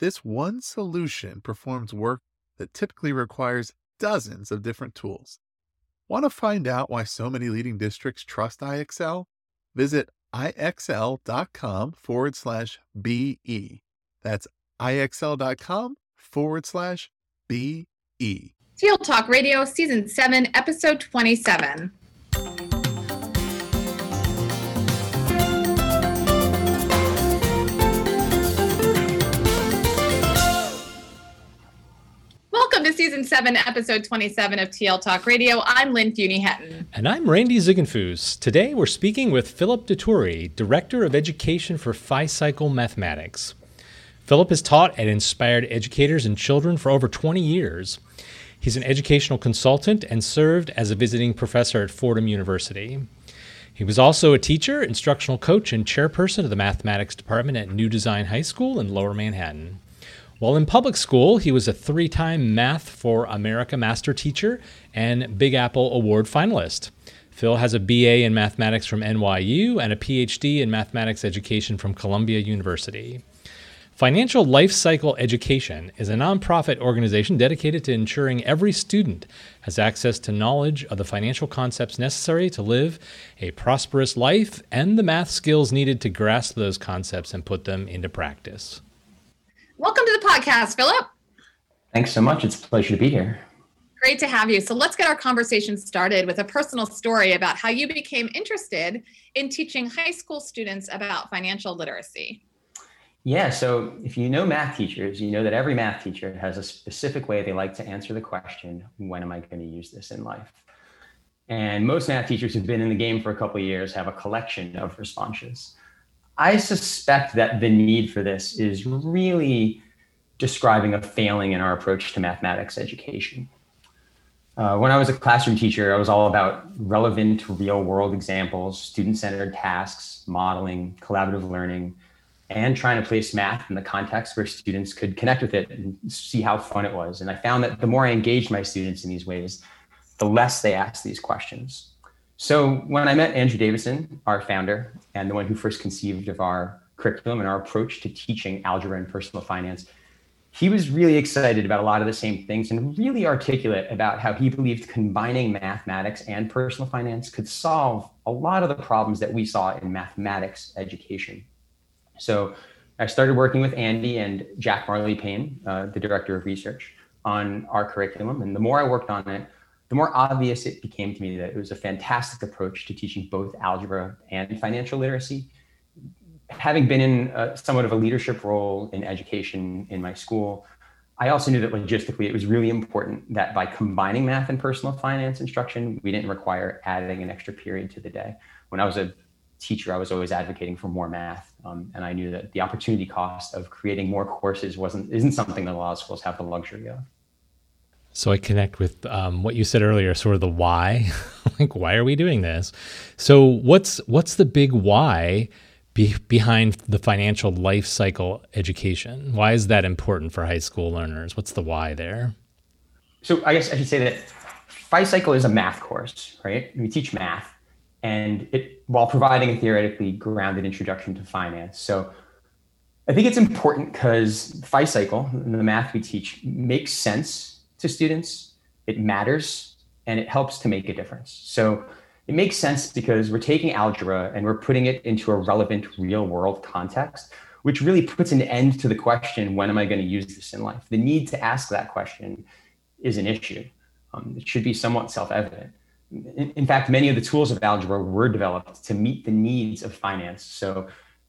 This one solution performs work that typically requires dozens of different tools. Want to find out why so many leading districts trust IXL? Visit ixl.com forward slash BE. That's ixl.com forward slash BE. TL Talk Radio, Season 7, Episode 27. Welcome to Season 7, Episode 27 of TL Talk Radio. I'm Lynn Fuini-Hetten. And I'm Randy Ziegenfuss. Today we're speaking with Philip Dituri, Director of Education for FiCycle Mathematics. Philip has taught and inspired educators and children for over 20 years. He's an educational consultant and served as a visiting professor at Fordham University. He was also a teacher, instructional coach, and chairperson of the mathematics department at New Design High School in Lower Manhattan. While in public school, he was a three time Math for America master teacher and Big Apple Award finalist. Phil has a BA in mathematics from NYU and a PhD in mathematics education from Columbia University. Financial Life Cycle Education is a nonprofit organization dedicated to ensuring every student has access to knowledge of the financial concepts necessary to live a prosperous life and the math skills needed to grasp those concepts and put them into practice. Welcome to the podcast, Philip. Thanks so much. It's a pleasure to be here. Great to have you. So let's get our conversation started with a personal story about how you became interested in teaching high school students about financial literacy. Yeah, so if you know math teachers, you know that every math teacher has a specific way they like to answer the question, when am I going to use this in life? And most math teachers who've been in the game for a couple of years have a collection of responses. I suspect that the need for this is really describing a failing in our approach to mathematics education. Uh, when I was a classroom teacher, I was all about relevant real world examples, student centered tasks, modeling, collaborative learning, and trying to place math in the context where students could connect with it and see how fun it was. And I found that the more I engaged my students in these ways, the less they asked these questions. So when I met Andrew Davidson, our founder, and the one who first conceived of our curriculum and our approach to teaching algebra and personal finance, he was really excited about a lot of the same things and really articulate about how he believed combining mathematics and personal finance could solve a lot of the problems that we saw in mathematics education. So I started working with Andy and Jack Marley Payne, uh, the director of research, on our curriculum. And the more I worked on it, the more obvious it became to me that it was a fantastic approach to teaching both algebra and financial literacy. Having been in a, somewhat of a leadership role in education in my school, I also knew that logistically it was really important that by combining math and personal finance instruction, we didn't require adding an extra period to the day. When I was a teacher, I was always advocating for more math, um, and I knew that the opportunity cost of creating more courses wasn't isn't something that a lot of schools have the luxury of. So I connect with um, what you said earlier, sort of the why, like why are we doing this? So what's what's the big why be, behind the financial life cycle education? Why is that important for high school learners? What's the why there? So I guess I should say that FiCycle is a math course, right? We teach math, and it while providing a theoretically grounded introduction to finance. So I think it's important because FiCycle, the math we teach, makes sense to students, it matters, and it helps to make a difference. So it makes sense because we're taking algebra and we're putting it into a relevant real world context, which really puts an end to the question, when am I going to use this in life? The need to ask that question is an issue. Um, it should be somewhat self evident. In, in fact, many of the tools of algebra were developed to meet the needs of finance. So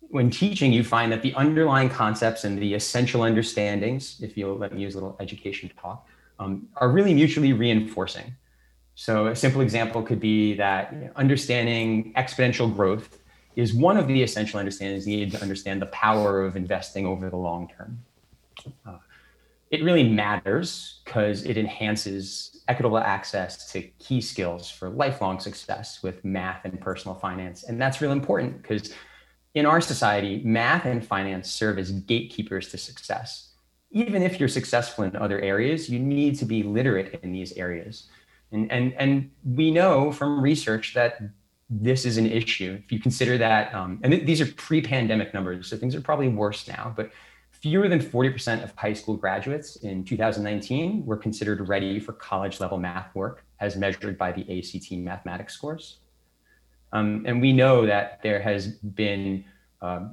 when teaching, you find that the underlying concepts and the essential understandings, if you'll let me use a little education talk, um, are really mutually reinforcing. So a simple example could be that you know, understanding exponential growth is one of the essential understandings needed to understand the power of investing over the long term. Uh, it really matters because it enhances equitable access to key skills for lifelong success with math and personal finance. And that's really important because in our society, math and finance serve as gatekeepers to success. Even if you're successful in other areas, you need to be literate in these areas. And, and, and we know from research that this is an issue. If you consider that, um, and th- these are pre pandemic numbers, so things are probably worse now, but fewer than 40% of high school graduates in 2019 were considered ready for college level math work as measured by the ACT mathematics scores. Um, and we know that there has been uh,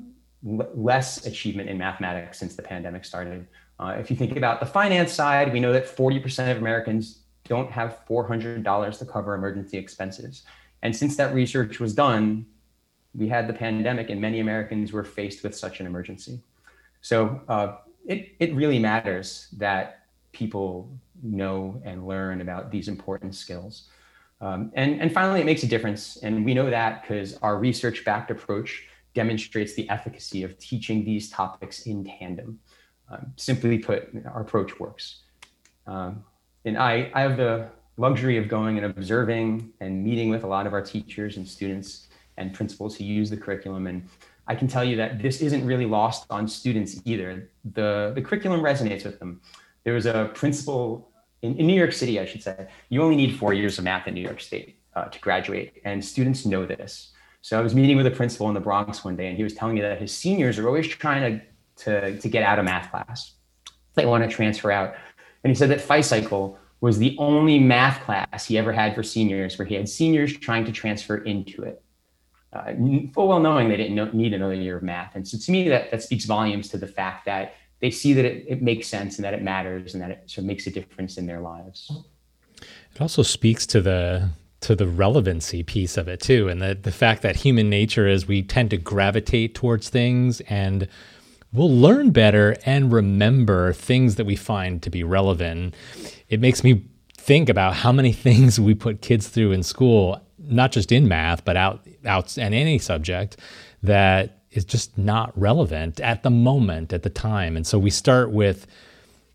l- less achievement in mathematics since the pandemic started. Uh, if you think about the finance side, we know that 40% of Americans don't have $400 to cover emergency expenses. And since that research was done, we had the pandemic and many Americans were faced with such an emergency. So uh, it, it really matters that people know and learn about these important skills. Um, and, and finally, it makes a difference. And we know that because our research backed approach demonstrates the efficacy of teaching these topics in tandem. Um, simply put, our approach works. Um, and I, I have the luxury of going and observing and meeting with a lot of our teachers and students and principals who use the curriculum. And I can tell you that this isn't really lost on students either. The, the curriculum resonates with them. There was a principal in, in New York City, I should say, you only need four years of math in New York State uh, to graduate, and students know this. So I was meeting with a principal in the Bronx one day, and he was telling me that his seniors are always trying to, to, to get out of math class. They want to transfer out. And he said that FiCycle was the only math class he ever had for seniors where he had seniors trying to transfer into it uh, full well knowing they didn't know, need another year of math. And so to me, that, that speaks volumes to the fact that they see that it, it makes sense and that it matters and that it sort of makes a difference in their lives. It also speaks to the to the relevancy piece of it too, and the the fact that human nature is we tend to gravitate towards things and we'll learn better and remember things that we find to be relevant. It makes me think about how many things we put kids through in school not just in math, but out out and any subject that is just not relevant at the moment, at the time. And so we start with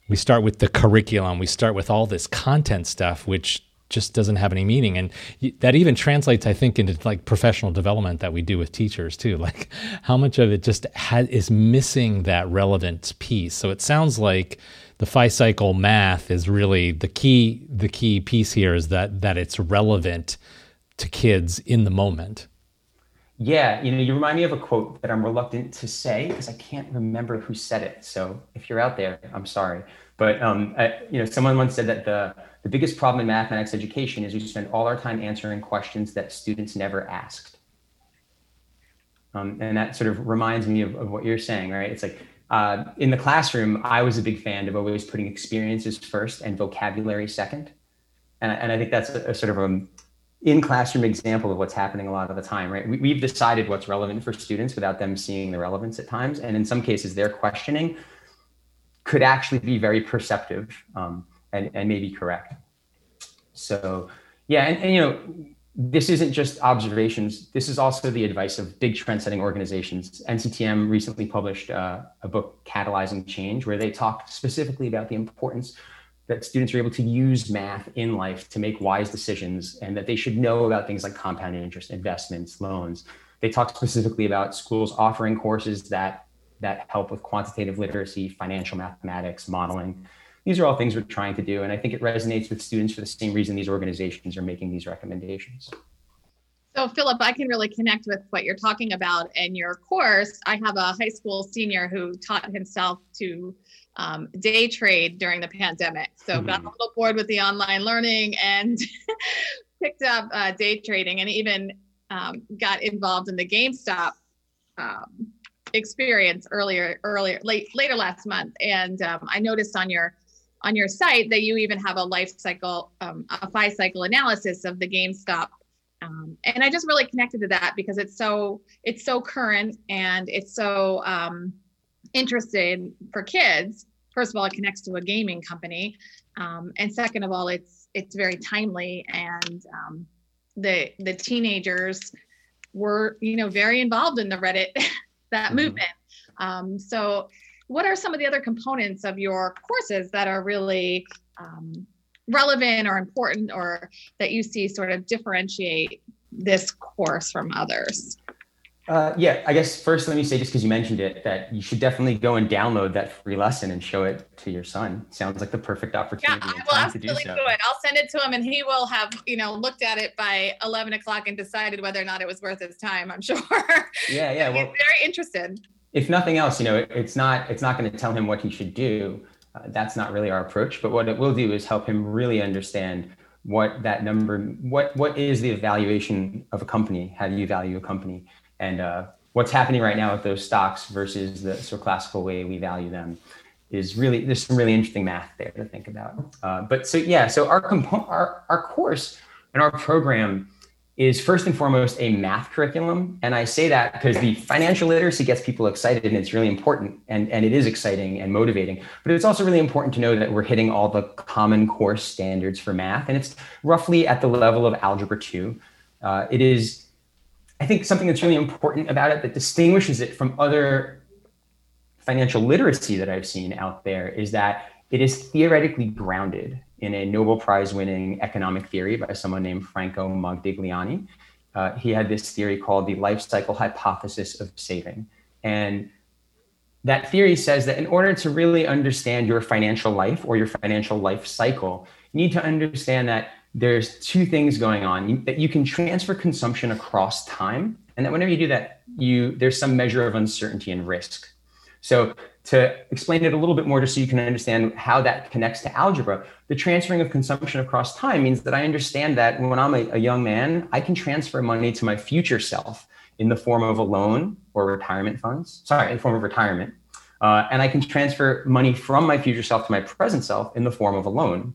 we start with the curriculum, we start with all this content stuff, which just doesn't have any meaning and that even translates i think into like professional development that we do with teachers too like how much of it just ha- is missing that relevant piece so it sounds like the FiCycle math is really the key the key piece here is that that it's relevant to kids in the moment. Yeah, you know, you remind me of a quote that I'm reluctant to say because I can't remember who said it. So if you're out there, I'm sorry. But um, I, you know, someone once said that the the biggest problem in mathematics education is we spend all our time answering questions that students never asked. Um, and that sort of reminds me of, of what you're saying, right? It's like uh, in the classroom, I was a big fan of always putting experiences first and vocabulary second. And, and I think that's a, a sort of a, in classroom example of what's happening a lot of the time, right? We, have decided what's relevant for students without them seeing the relevance at times. And in some cases, they're questioning could actually be very perceptive um, and, and maybe correct. So, yeah, and, and, you know, this isn't just observations. This is also the advice of big trend-setting organizations. NCTM recently published uh, a book, Catalyzing Change, where they talked specifically about the importance that students are able to use math in life to make wise decisions and that they should know about things like compounding interest, investments, loans. They talk specifically about schools offering courses that that help with quantitative literacy, financial mathematics, modeling. These are all things we're trying to do. And I think it resonates with students for the same reason these organizations are making these recommendations. So, Philip, I can really connect with what you're talking about in your course. I have a high school senior who taught himself to um, day trade during the pandemic. So mm-hmm. got a little bored with the online learning and picked up uh, day trading and even um, got involved in the GameStop um, experience earlier, earlier, late, later last month. And um, I noticed on your on your site that you even have a life cycle, um, a FiCycle analysis of the GameStop. Um, and I just really connected to that because it's so it's so current and it's so interested for kids first of all it connects to a gaming company um, and second of all it's it's very timely and um, the the teenagers were you know very involved in the reddit that mm-hmm. movement um, so what are some of the other components of your courses that are really um, relevant or important or that you see sort of differentiate this course from others? Uh, yeah, I guess first let me say, just because you mentioned it, that you should definitely go and download that free lesson and show it to your son. Sounds like the perfect opportunity. Yeah, I will absolutely do, so. do, it. I'll send it to him, and he will have you know looked at it by eleven o'clock and decided whether or not it was worth his time. I'm sure. Yeah, yeah. Well, very interested. If nothing else, you know, it's not it's not going to tell him what he should do. Uh, that's not really our approach. But what it will do is help him really understand what that number, what what is the evaluation of a company? How do you value a company? And uh, what's happening right now with those stocks versus the sort of classical way we value them is really there's some really interesting math there to think about. Uh, but so yeah, so our component, our our course and our program is first and foremost a math curriculum, and I say that because the financial literacy gets people excited and it's really important, and and it is exciting and motivating. But it's also really important to know that we're hitting all the common core standards for math, and it's roughly at the level of algebra two. Uh, it is I think something that's really important about it that distinguishes it from other financial literacy that I've seen out there is that it is theoretically grounded in a Nobel Prize winning economic theory by someone named Franco Modigliani. Uh, he had this theory called the life cycle hypothesis of saving. And that theory says that in order to really understand your financial life or your financial life cycle, you need to understand that there's two things going on. You, that you can transfer consumption across time and that whenever you do that you there's some measure of uncertainty and risk. So to explain it a little bit more just so you can understand how that connects to algebra the transferring of consumption across time means that i understand that when i'm a, a young man i can transfer money to my future self in the form of a loan or retirement funds. Sorry in the form of retirement. Uh, and i can transfer money from my future self to my present self in the form of a loan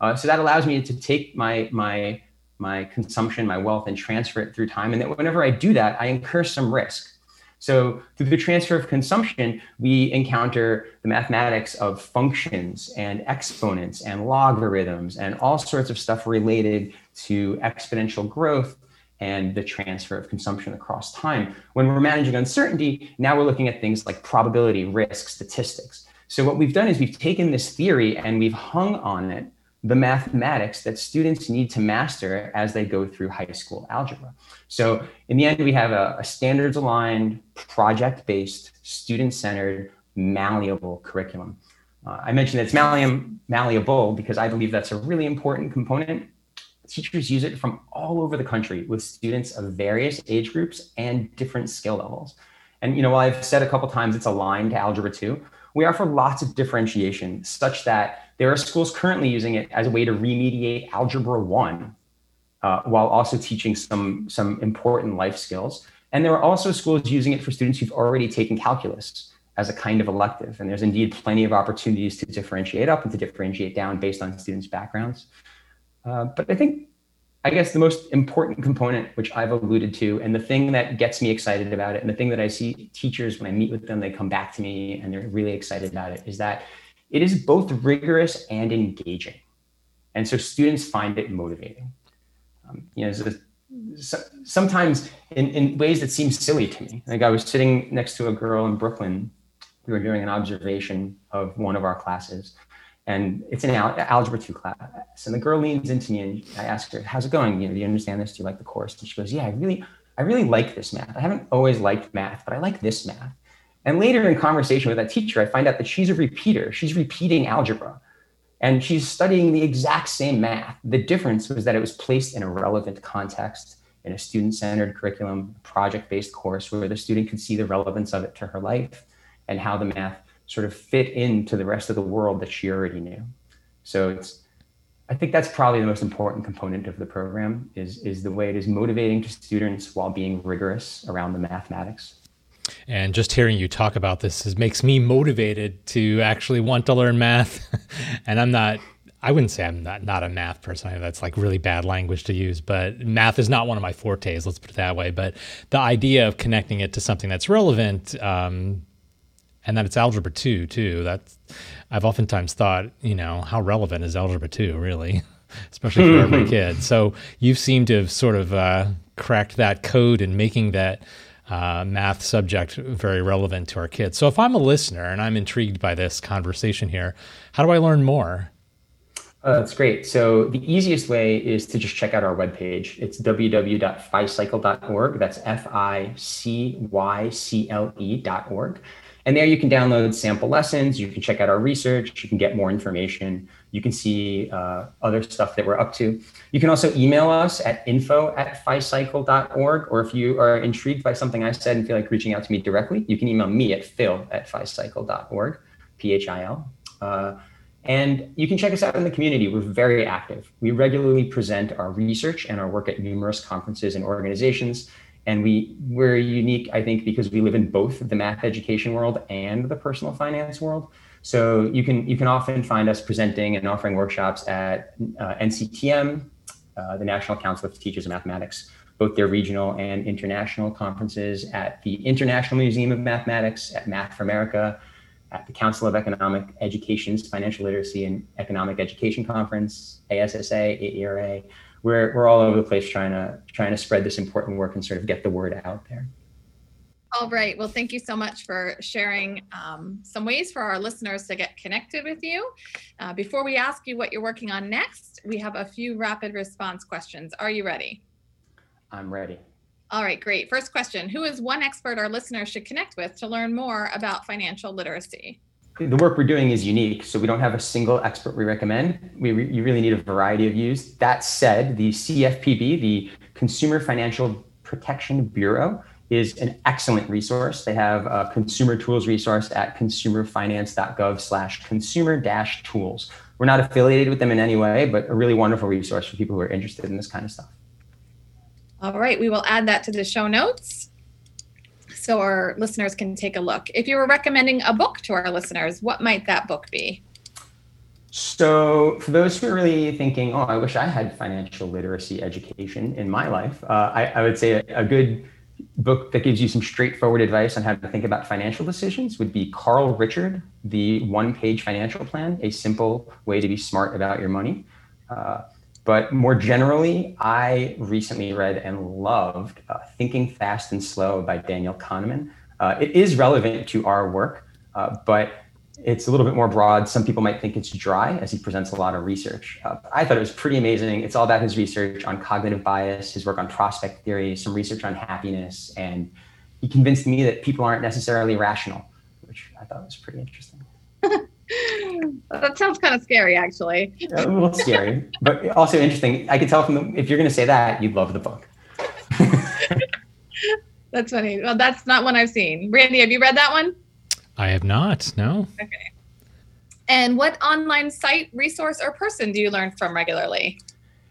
uh, so that allows me to take my my my consumption, my wealth, and transfer it through time. And that whenever I do that, I incur some risk. So through the transfer of consumption, we encounter the mathematics of functions and exponents and logarithms and all sorts of stuff related to exponential growth and the transfer of consumption across time. When we're managing uncertainty, now we're looking at things like probability, risk, statistics. So what we've done is we've taken this theory and we've hung on it the mathematics that students need to master as they go through high school algebra. So, in the end, we have a, a standards aligned, project based, student centered, malleable curriculum. Uh, I mentioned it's malleable because I believe that's a really important component. Teachers use it from all over the country with students of various age groups and different skill levels. And you know, while I've said a couple times it's aligned to Algebra 2, we offer lots of differentiation such that there are schools currently using it as a way to remediate Algebra 1 uh, while also teaching some, some important life skills. And there are also schools using it for students who've already taken calculus as a kind of elective. And there's indeed plenty of opportunities to differentiate up and to differentiate down based on students' backgrounds. Uh, but I think, I guess the most important component, which I've alluded to, and the thing that gets me excited about it, and the thing that I see teachers when I meet with them, they come back to me and they're really excited about it, is that it is both rigorous and engaging. And so students find it motivating. Um, you know, so, so, sometimes in, in ways that seem silly to me. Like I was sitting next to a girl in Brooklyn. We were doing an observation of one of our classes, and it's an al- algebra two class. And the girl leans into me, and I ask her, "How's it going? You know, do you understand this? Do you like the course?" And she goes, "Yeah, I really, I really like this math. I haven't always liked math, but I like this math." And later in conversation with that teacher, I find out that she's a repeater. She's repeating algebra and she's studying the exact same math. The difference was that it was placed in a relevant context in a student centered curriculum, project based course where the student could see the relevance of it to her life and how the math sort of fit into the rest of the world that she already knew. So it's, I think that's probably the most important component of the program is, is the way it is motivating to students while being rigorous around the mathematics. And just hearing you talk about this is, makes me motivated to actually want to learn math. and I'm not, I wouldn't say I'm not, not a math person. That's like really bad language to use, but math is not one of my fortes, let's put it that way. But the idea of connecting it to something that's relevant, um, and that it's algebra 2 too that's i've oftentimes thought you know how relevant is algebra 2 really especially for every kid so you seem to have sort of uh, cracked that code and making that uh, math subject very relevant to our kids. So if I'm a listener and I'm intrigued by this conversation here, how do I learn more? Uh, that's great. So the easiest way is to just check out our webpage. It's www.ficycle.org. That's F-I-C-Y-C-L-E.org. And there you can download sample lessons. You can check out our research. You can get more information. You can see uh, other stuff that we're up to. You can also email us at info at ficycle.org. Or if you are intrigued by something I said and feel like reaching out to me directly, you can email me at phil at ficycle.org, P-H-I-L. Uh, and you can check us out in the community. We're very active. We regularly present our research and our work at numerous conferences and organizations and we we're unique i think because we live in both the math education world and the personal finance world so you can you can often find us presenting and offering workshops at uh, nctm uh, the national council of teachers of mathematics both their regional and international conferences at the international museum of mathematics at math for america at the council of economic education's financial literacy and economic education conference assa aera we're, we're all over the place trying to trying to spread this important work and sort of get the word out there. All right. Well, thank you so much for sharing um, some ways for our listeners to get connected with you. Uh, before we ask you what you're working on next, we have a few rapid response questions. Are you ready? I'm ready. All right, great. First question Who is one expert our listeners should connect with to learn more about financial literacy? the work we're doing is unique, so we don't have a single expert we recommend. We re- you really need a variety of views. That said, the CFPB, the Consumer Financial Protection Bureau, is an excellent resource. They have a consumer tools resource at consumerfinance.gov slash consumer dash tools. We're not affiliated with them in any way, but a really wonderful resource for people who are interested in this kind of stuff. All right, we will add that to the show notes so our listeners can take a look. If you were recommending a book to our listeners, what might that book be? So, for those who are really thinking, oh, I wish I had financial literacy education in my life, uh, I, I, would say a, a, good book that gives you some straightforward advice on how to think about financial decisions would be Carl Richard, The One Page Financial Plan, a simple way to be smart about your money. Uh, but more generally, I recently read and loved uh, Thinking Fast and Slow by Daniel Kahneman. Uh, it is relevant to our work, uh, but it's a little bit more broad. Some people might think it's dry as he presents a lot of research. Uh, I thought it was pretty amazing. It's all about his research on cognitive bias, his work on prospect theory, some research on happiness. And he convinced me that people aren't necessarily rational, which I thought was pretty interesting. that sounds kind of scary, actually. a little scary, but also interesting. I could tell from the, if you're going to say that, you'd love the book. that's funny. Well, that's not one I've seen. Randy, have you read that one? I have not. No. Okay. And what online site, resource, or person do you learn from regularly?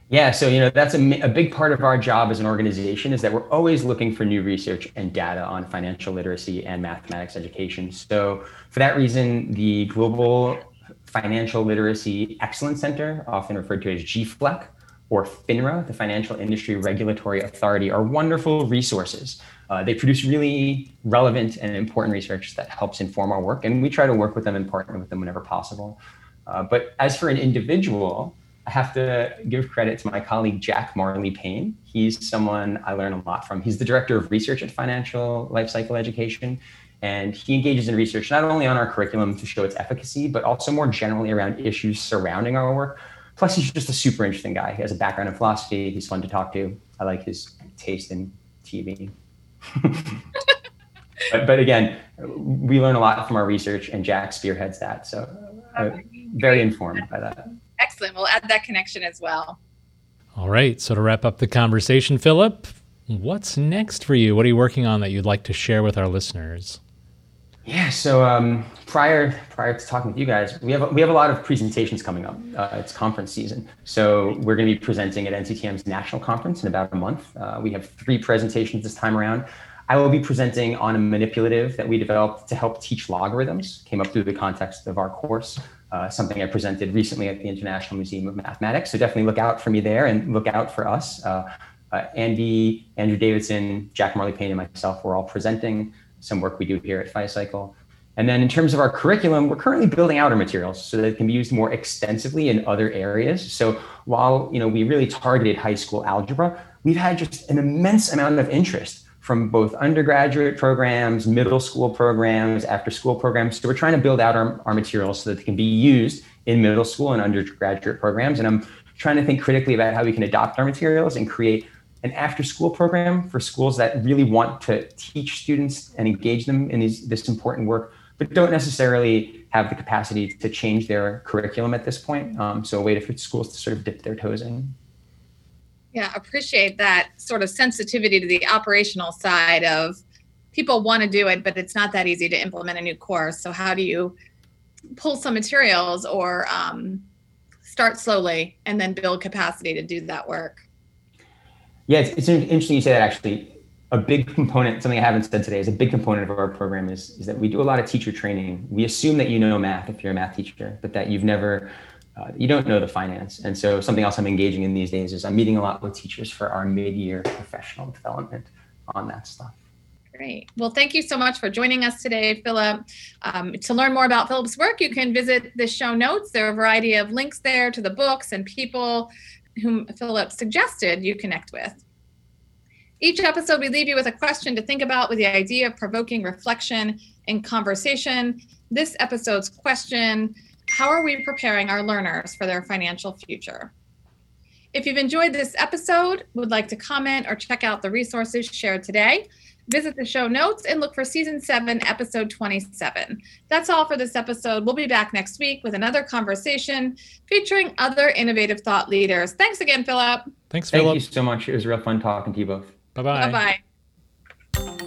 Yeah, so you know that's a, a big part of our job as an organization is that we're always looking for new research and data on financial literacy and mathematics education. So for that reason, the Global Financial Literacy Excellence Center, often referred to as GFLEC, or FINRA, the Financial Industry Regulatory Authority, are wonderful resources. Uh, they produce really relevant and important research that helps inform our work, and we try to work with them and partner with them whenever possible. Uh, but as for an individual, I have to give credit to my colleague Jack Marley Payne. He's someone I learn a lot from. He's the director of research at Financial Lifecycle Education, and he engages in research not only on our curriculum to show its efficacy, but also more generally around issues surrounding our work. Plus, he's just a super interesting guy. He has a background in philosophy. He's fun to talk to. I like his taste in TV. but, but, again, we learn a lot from our research, and Jack spearheads that. So, uh, I'm very informed by that. Excellent. We'll add that connection as well. All right. So to wrap up the conversation, Philip, what's next for you? What are you working on that you'd like to share with our listeners? Yeah. So um, prior prior to talking with you guys, we have we have a lot of presentations coming up. Uh, it's conference season, so we're going to be presenting at NCTM's national conference in about a month. Uh, we have three presentations this time around. I will be presenting on a manipulative that we developed to help teach logarithms. Came up through the context of our course uh, something I presented recently at the International Museum of Mathematics. So definitely look out for me there and look out for us. Uh, uh, Andy, Andrew Davidson, Jack Marley Payne, and myself were all presenting some work we do here at FiCycle. And then in terms of our curriculum, we're currently building out our materials so that it can be used more extensively in other areas. So while you know we really targeted high school algebra, we've had just an immense amount of interest from both undergraduate programs, middle school programs, after school programs. So we're trying to build out our, our materials so that they can be used in middle school and undergraduate programs. And I'm trying to think critically about how we can adopt our materials and create an after school program for schools that really want to teach students and engage them in these, this important work, but don't necessarily have the capacity to change their curriculum at this point. Um, so a way for schools to sort of dip their toes in. Yeah, appreciate that sort of sensitivity to the operational side of people want to do it, but it's not that easy to implement a new course. So how do you pull some materials or um, start slowly and then build capacity to do that work? Yeah, it's, it's interesting you say that actually. A big component, something I haven't said today, is a big component of our program is, is that we do a lot of teacher training. We assume that you know math if you're a math teacher, but that you've never, uh, you don't know the finance. And so something else I'm engaging in these days is I'm meeting a lot with teachers for our mid-year professional development on that stuff. Great. Well, thank you so much for joining us today, Philip. Um, to learn more about Philip's work, you can visit the show notes. There are a variety of links there to the books and people whom Philip suggested you connect with. Each episode, we leave you with a question to think about with the idea of provoking reflection and conversation. This episode's question How are we preparing our learners for their financial future? If you've enjoyed this episode, would like to comment or check out the resources shared today, visit the show notes and look for season 7, episode 27. That's all for this episode. We'll be back next week with another conversation featuring other innovative thought leaders. Thanks again, Philip. Thanks, Philip. Thank you so much. It was real fun talking to you both. Bye bye. Bye bye.